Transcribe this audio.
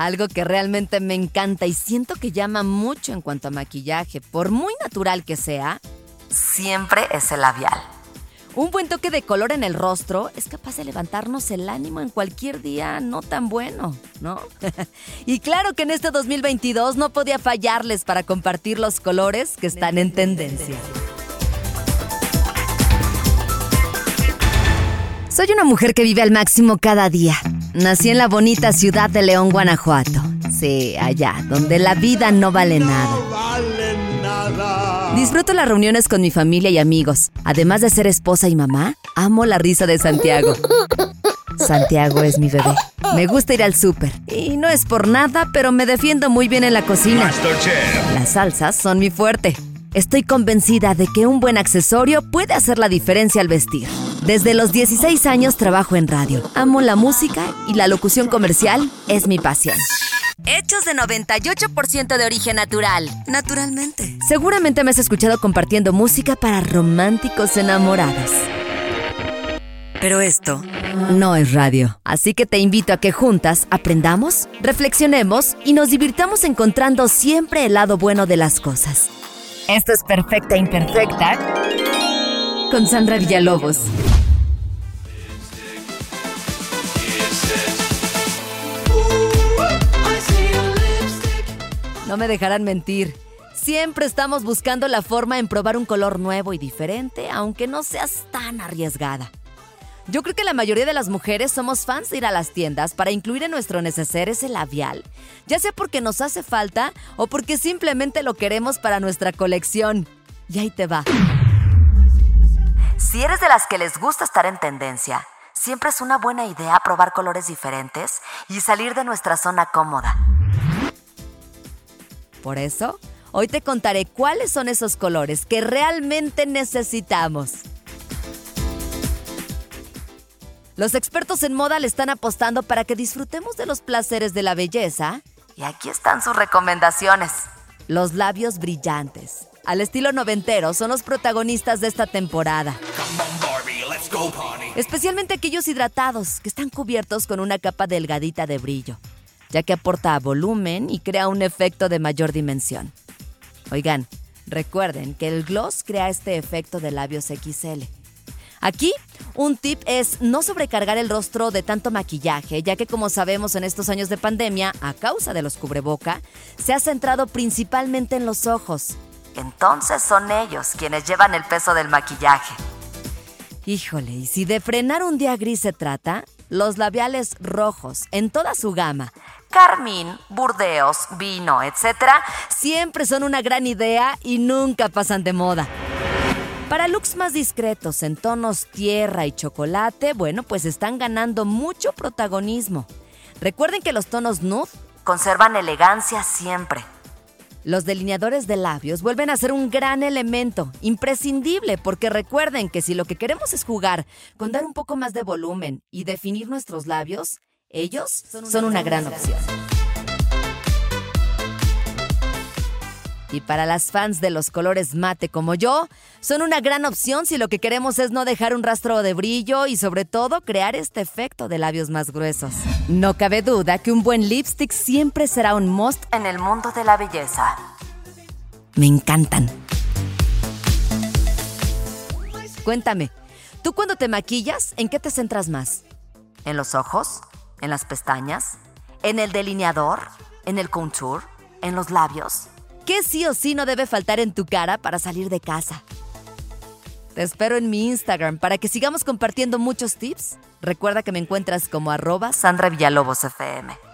Algo que realmente me encanta y siento que llama mucho en cuanto a maquillaje, por muy natural que sea, siempre es el labial. Un buen toque de color en el rostro es capaz de levantarnos el ánimo en cualquier día no tan bueno, ¿no? y claro que en este 2022 no podía fallarles para compartir los colores que están en tendencia. Soy una mujer que vive al máximo cada día. Nací en la bonita ciudad de León, Guanajuato. Sí, allá, donde la vida no vale nada. Disfruto las reuniones con mi familia y amigos. Además de ser esposa y mamá, amo la risa de Santiago. Santiago es mi bebé. Me gusta ir al súper. Y no es por nada, pero me defiendo muy bien en la cocina. Las salsas son mi fuerte. Estoy convencida de que un buen accesorio puede hacer la diferencia al vestir. Desde los 16 años trabajo en radio. Amo la música y la locución comercial es mi pasión. Hechos de 98% de origen natural. Naturalmente. Seguramente me has escuchado compartiendo música para románticos enamorados. Pero esto no es radio. Así que te invito a que juntas aprendamos, reflexionemos y nos divirtamos encontrando siempre el lado bueno de las cosas. Esto es Perfecta Imperfecta con Sandra Villalobos. No me dejarán mentir. Siempre estamos buscando la forma en probar un color nuevo y diferente, aunque no seas tan arriesgada. Yo creo que la mayoría de las mujeres somos fans de ir a las tiendas para incluir en nuestro neceser ese labial, ya sea porque nos hace falta o porque simplemente lo queremos para nuestra colección. Y ahí te va. Si eres de las que les gusta estar en tendencia, siempre es una buena idea probar colores diferentes y salir de nuestra zona cómoda. Por eso, hoy te contaré cuáles son esos colores que realmente necesitamos. Los expertos en moda le están apostando para que disfrutemos de los placeres de la belleza. Y aquí están sus recomendaciones. Los labios brillantes. Al estilo noventero son los protagonistas de esta temporada. Especialmente aquellos hidratados que están cubiertos con una capa delgadita de brillo ya que aporta volumen y crea un efecto de mayor dimensión. Oigan, recuerden que el gloss crea este efecto de labios XL. Aquí, un tip es no sobrecargar el rostro de tanto maquillaje, ya que como sabemos en estos años de pandemia, a causa de los cubreboca, se ha centrado principalmente en los ojos. Entonces son ellos quienes llevan el peso del maquillaje. Híjole, y si de frenar un día gris se trata, los labiales rojos en toda su gama, carmín, burdeos, vino, etc., siempre son una gran idea y nunca pasan de moda. Para looks más discretos en tonos tierra y chocolate, bueno, pues están ganando mucho protagonismo. Recuerden que los tonos nude conservan elegancia siempre. Los delineadores de labios vuelven a ser un gran elemento, imprescindible, porque recuerden que si lo que queremos es jugar con dar un poco más de volumen y definir nuestros labios, ellos son una, gran opción. Y para las fans de los colores mate como yo, son una gran opción si lo que queremos es no dejar un rastro de brillo y sobre todo crear este efecto de labios más gruesos. No cabe duda que un buen lipstick siempre será un must en el mundo de la belleza. Me encantan. Cuéntame, ¿tú cuando te maquillas, en qué te centras más? ¿En los ojos? ¿En las pestañas? ¿En el delineador? ¿En el contour? ¿En los labios? ¿Qué sí o sí no debe faltar en tu cara para salir de casa? Te espero en mi Instagram para que sigamos compartiendo muchos tips. Recuerda que me encuentras como arroba Sandra Villalobos FM.